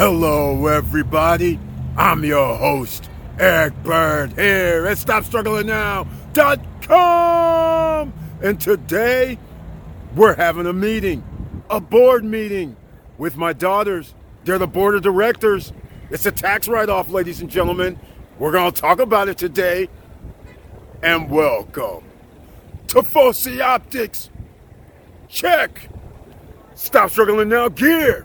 Hello, everybody. I'm your host, Eric Bird, here at StopStrugglingNow.com. And today, we're having a meeting, a board meeting with my daughters. They're the board of directors. It's a tax write off, ladies and gentlemen. We're going to talk about it today. And welcome to Fosse Optics. Check. Stop struggling now, gear.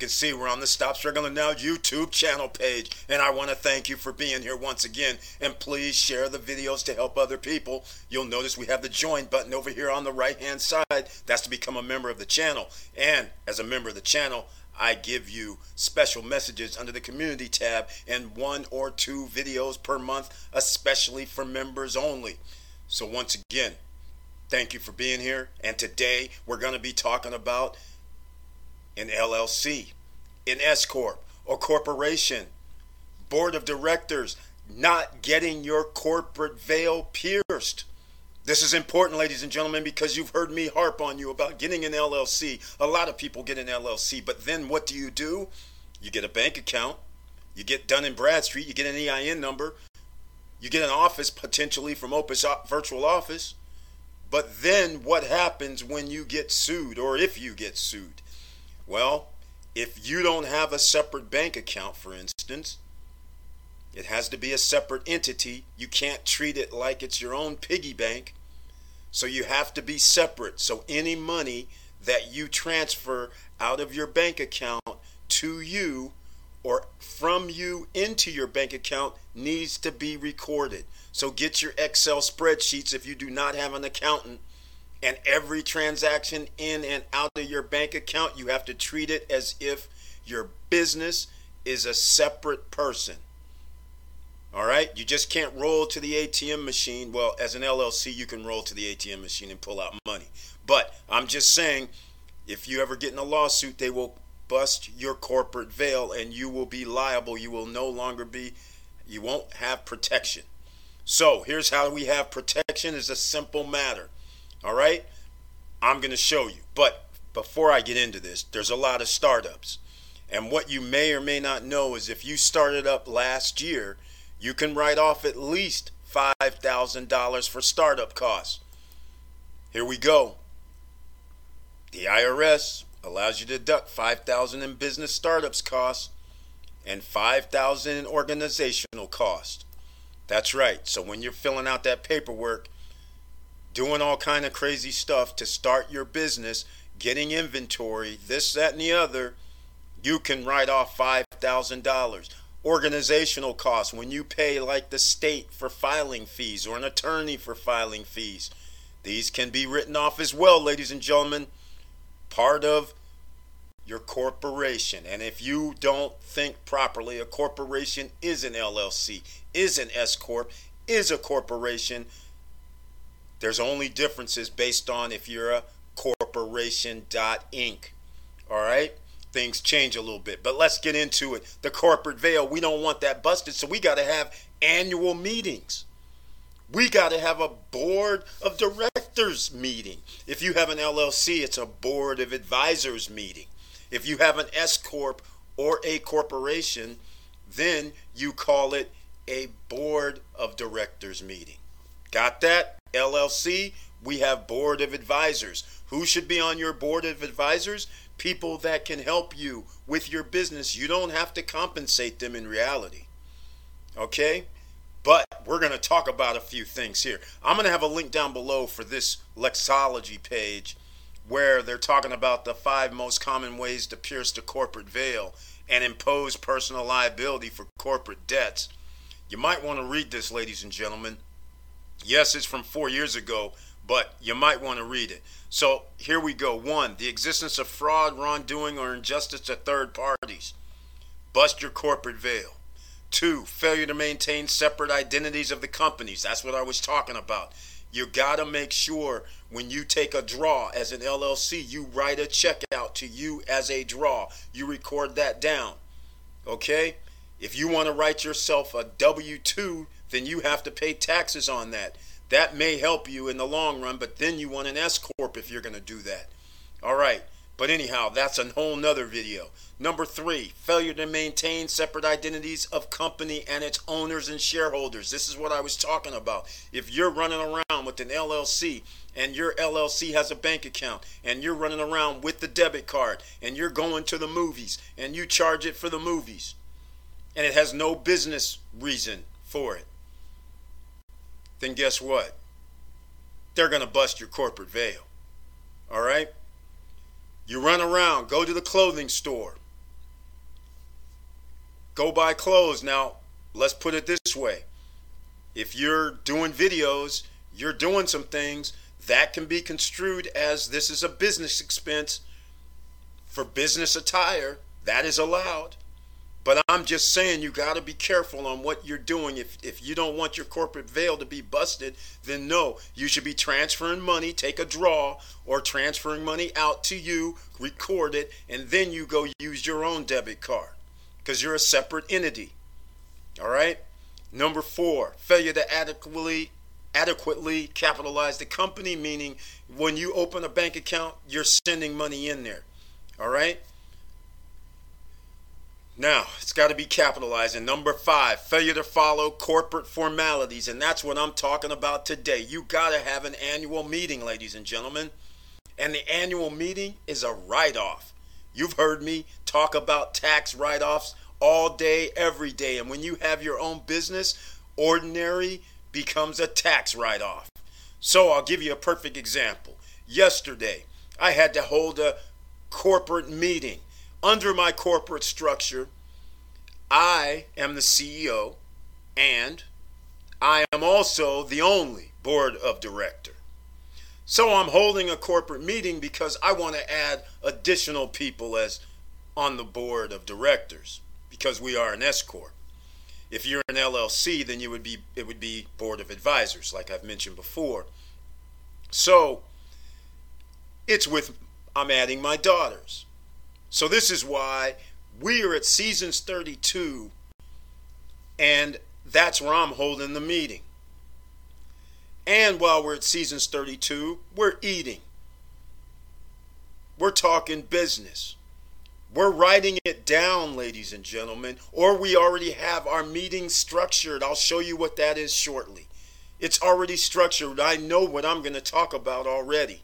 Can see, we're on the Stop Struggling Now YouTube channel page. And I want to thank you for being here once again. And please share the videos to help other people. You'll notice we have the join button over here on the right hand side. That's to become a member of the channel. And as a member of the channel, I give you special messages under the community tab and one or two videos per month, especially for members only. So once again, thank you for being here. And today we're going to be talking about an LLC, an S Corp, or corporation, board of directors, not getting your corporate veil pierced. This is important, ladies and gentlemen, because you've heard me harp on you about getting an LLC. A lot of people get an LLC, but then what do you do? You get a bank account, you get Dun and Bradstreet, you get an EIN number, you get an office potentially from Opus Virtual Office. But then what happens when you get sued or if you get sued? Well, if you don't have a separate bank account, for instance, it has to be a separate entity. You can't treat it like it's your own piggy bank. So you have to be separate. So any money that you transfer out of your bank account to you or from you into your bank account needs to be recorded. So get your Excel spreadsheets if you do not have an accountant. And every transaction in and out of your bank account, you have to treat it as if your business is a separate person. All right? You just can't roll to the ATM machine. Well, as an LLC, you can roll to the ATM machine and pull out money. But I'm just saying, if you ever get in a lawsuit, they will bust your corporate veil and you will be liable. You will no longer be, you won't have protection. So here's how we have protection is a simple matter. All right? I'm going to show you. But before I get into this, there's a lot of startups. And what you may or may not know is if you started up last year, you can write off at least $5,000 for startup costs. Here we go. The IRS allows you to deduct 5000 in business startups costs and 5000 in organizational costs. That's right. So when you're filling out that paperwork, doing all kind of crazy stuff to start your business, getting inventory, this, that, and the other, you can write off $5,000. Organizational costs, when you pay like the state for filing fees or an attorney for filing fees, these can be written off as well, ladies and gentlemen. Part of your corporation. And if you don't think properly, a corporation is an LLC, is an S Corp, is a corporation there's only differences based on if you're a corporation. Inc. All right? Things change a little bit. But let's get into it. The corporate veil, we don't want that busted, so we got to have annual meetings. We got to have a board of directors meeting. If you have an LLC, it's a board of advisors meeting. If you have an S Corp or a corporation, then you call it a board of directors meeting. Got that? LLC, we have board of advisors. Who should be on your board of advisors? People that can help you with your business. You don't have to compensate them in reality. Okay? But we're going to talk about a few things here. I'm going to have a link down below for this Lexology page where they're talking about the five most common ways to pierce the corporate veil and impose personal liability for corporate debts. You might want to read this, ladies and gentlemen. Yes, it's from four years ago, but you might want to read it. So here we go. One, the existence of fraud, wrongdoing, or injustice to third parties. Bust your corporate veil. Two, failure to maintain separate identities of the companies. That's what I was talking about. You got to make sure when you take a draw as an LLC, you write a check out to you as a draw. You record that down. Okay? If you want to write yourself a W 2, then you have to pay taxes on that. That may help you in the long run, but then you want an S Corp if you're going to do that. All right. But anyhow, that's a whole nother video. Number three, failure to maintain separate identities of company and its owners and shareholders. This is what I was talking about. If you're running around with an LLC and your LLC has a bank account and you're running around with the debit card and you're going to the movies and you charge it for the movies and it has no business reason for it, then guess what? They're going to bust your corporate veil. All right? You run around, go to the clothing store, go buy clothes. Now, let's put it this way if you're doing videos, you're doing some things that can be construed as this is a business expense for business attire. That is allowed. But I'm just saying you got to be careful on what you're doing. If, if you don't want your corporate veil to be busted, then no, you should be transferring money, take a draw, or transferring money out to you, record it, and then you go use your own debit card because you're a separate entity. All right? Number four, failure to adequately adequately capitalize the company, meaning when you open a bank account, you're sending money in there. All right? Now, it's got to be capitalized. And number five, failure to follow corporate formalities. And that's what I'm talking about today. You got to have an annual meeting, ladies and gentlemen. And the annual meeting is a write off. You've heard me talk about tax write offs all day, every day. And when you have your own business, ordinary becomes a tax write off. So I'll give you a perfect example. Yesterday, I had to hold a corporate meeting under my corporate structure, I am the CEO and I am also the only board of director. So I'm holding a corporate meeting because I want to add additional people as on the board of directors because we are an S corp. If you're an LLC, then you would be it would be board of advisors like I've mentioned before. So it's with I'm adding my daughters. So this is why we are at Seasons 32, and that's where I'm holding the meeting. And while we're at Seasons 32, we're eating. We're talking business. We're writing it down, ladies and gentlemen, or we already have our meeting structured. I'll show you what that is shortly. It's already structured. I know what I'm going to talk about already.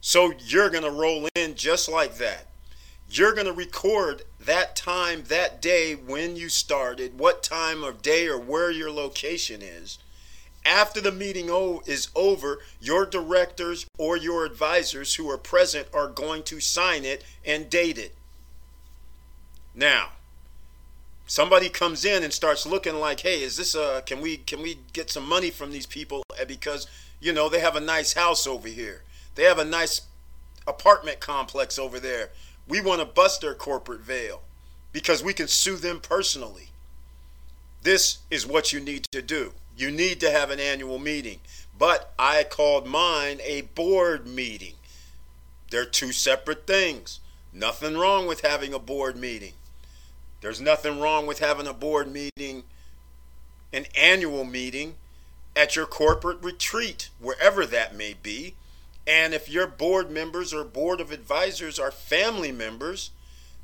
So you're going to roll in just like that you're going to record that time, that day when you started, what time of day or where your location is. After the meeting is over, your directors or your advisors who are present are going to sign it and date it. Now, somebody comes in and starts looking like, "Hey, is this a can we can we get some money from these people uh, because you know, they have a nice house over here. They have a nice apartment complex over there we want to bust their corporate veil because we can sue them personally. This is what you need to do. You need to have an annual meeting. But I called mine a board meeting. They're two separate things. Nothing wrong with having a board meeting. There's nothing wrong with having a board meeting, an annual meeting at your corporate retreat, wherever that may be. And if your board members or board of advisors are family members,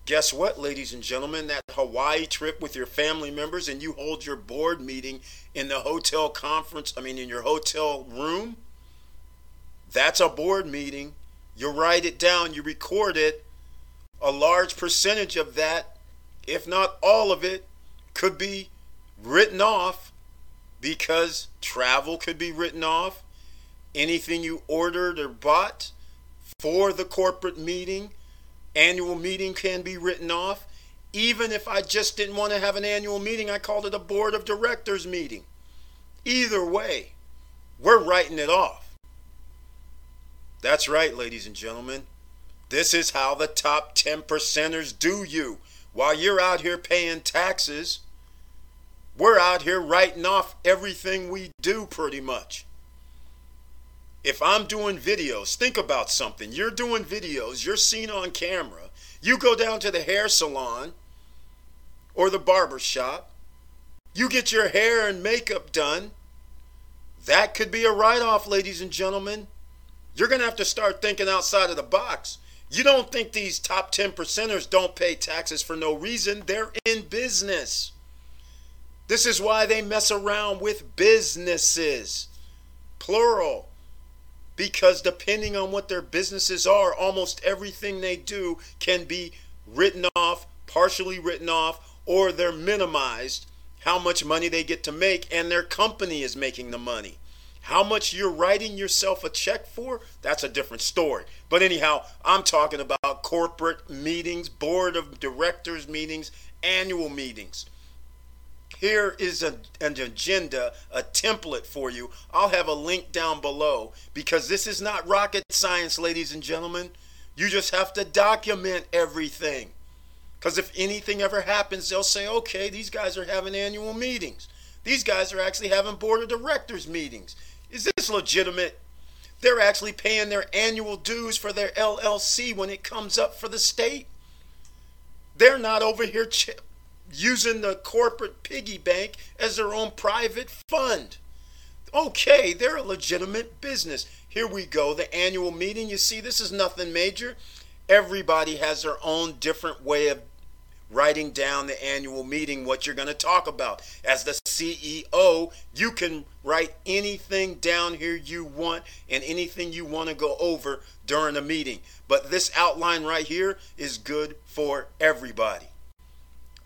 guess what, ladies and gentlemen? That Hawaii trip with your family members and you hold your board meeting in the hotel conference, I mean, in your hotel room, that's a board meeting. You write it down, you record it. A large percentage of that, if not all of it, could be written off because travel could be written off anything you ordered or bought for the corporate meeting, annual meeting can be written off. Even if I just didn't want to have an annual meeting, I called it a board of directors meeting. Either way, we're writing it off. That's right, ladies and gentlemen. This is how the top 10 percenters do you. While you're out here paying taxes, We're out here writing off everything we do pretty much. If I'm doing videos, think about something. You're doing videos, you're seen on camera. You go down to the hair salon or the barber shop, you get your hair and makeup done. That could be a write off, ladies and gentlemen. You're going to have to start thinking outside of the box. You don't think these top 10 percenters don't pay taxes for no reason. They're in business. This is why they mess around with businesses, plural. Because depending on what their businesses are, almost everything they do can be written off, partially written off, or they're minimized how much money they get to make, and their company is making the money. How much you're writing yourself a check for, that's a different story. But anyhow, I'm talking about corporate meetings, board of directors meetings, annual meetings. Here is a, an agenda, a template for you. I'll have a link down below because this is not rocket science, ladies and gentlemen. You just have to document everything. Because if anything ever happens, they'll say, okay, these guys are having annual meetings. These guys are actually having board of directors meetings. Is this legitimate? They're actually paying their annual dues for their LLC when it comes up for the state. They're not over here ch- using the corporate piggy bank as their own private fund. Okay, they're a legitimate business. Here we go, the annual meeting. You see, this is nothing major. Everybody has their own different way of writing down the annual meeting what you're going to talk about. As the CEO, you can write anything down here you want and anything you want to go over during a meeting. But this outline right here is good for everybody.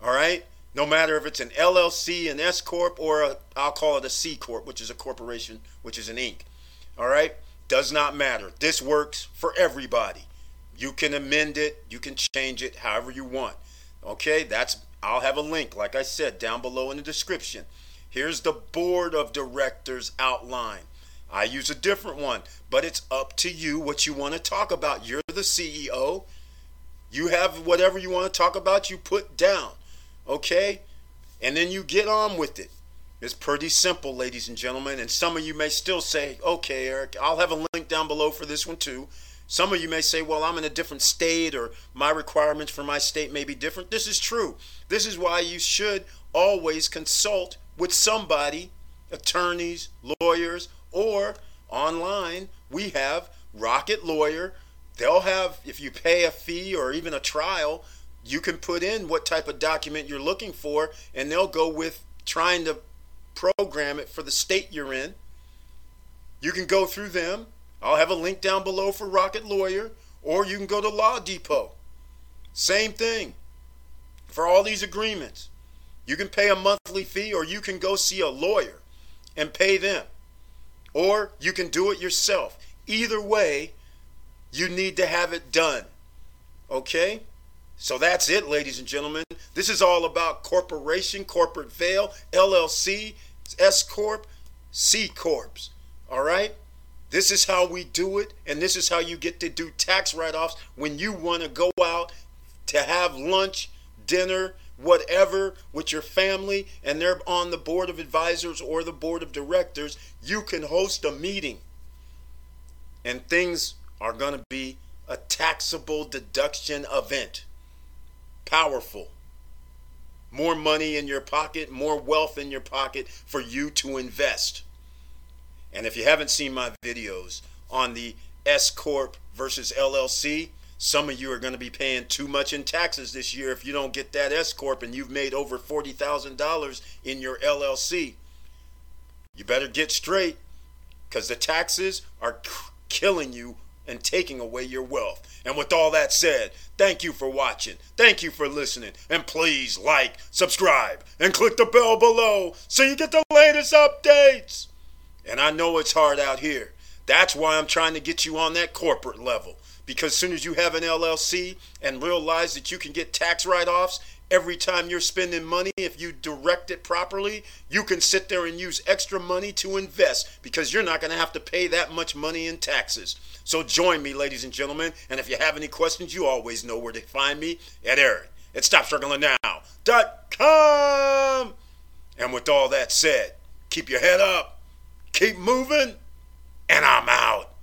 All right? No matter if it's an LLC, an S corp or I'll call it a C corp, which is a corporation, which is an Inc. All right? Does not matter. This works for everybody. You can amend it, you can change it however you want. Okay, that's I'll have a link, like I said, down below in the description. Here's the board of directors outline. I use a different one, but it's up to you what you want to talk about. You're the CEO. You have whatever you want to talk about, you put down. Okay? And then you get on with it. It's pretty simple, ladies and gentlemen. And some of you may still say, okay, Eric, I'll have a link down below for this one too. Some of you may say, well, I'm in a different state or my requirements for my state may be different. This is true. This is why you should always consult with somebody, attorneys, lawyers, or online. We have Rocket Lawyer. They'll have, if you pay a fee or even a trial, you can put in what type of document you're looking for, and they'll go with trying to program it for the state you're in. You can go through them I'll have a link down below for Rocket Lawyer, or you can go to Law Depot. Same thing. For all these agreements, you can pay a monthly fee, or you can go see a lawyer and pay them. Or you can do it yourself. Either way, you need to have it done. Okay? So that's it, ladies and gentlemen. This is all about corporation, corporate veil, LLC, S Corp, C Corps. All right? This is how we do it, and this is how you get to do tax write offs when you want to go out to have lunch, dinner, whatever with your family, and they're on the board of advisors or the board of directors. You can host a meeting, and things are going to be a taxable deduction event. Powerful. More money in your pocket, more wealth in your pocket for you to invest. And if you haven't seen my videos on the S Corp versus LLC, some of you are going to be paying too much in taxes this year if you don't get that S Corp and you've made over $40,000 in your LLC. You better get straight because the taxes are killing you and taking away your wealth. And with all that said, thank you for watching. Thank you for listening. And please like, subscribe, and click the bell below so you get the latest updates. And I know it's hard out here. That's why I'm trying to get you on that corporate level. Because as soon as you have an LLC and realize that you can get tax write offs every time you're spending money, if you direct it properly, you can sit there and use extra money to invest because you're not going to have to pay that much money in taxes. So join me, ladies and gentlemen. And if you have any questions, you always know where to find me at Eric at StopStrugglingNow.com. And with all that said, keep your head up, keep moving, and I'm out.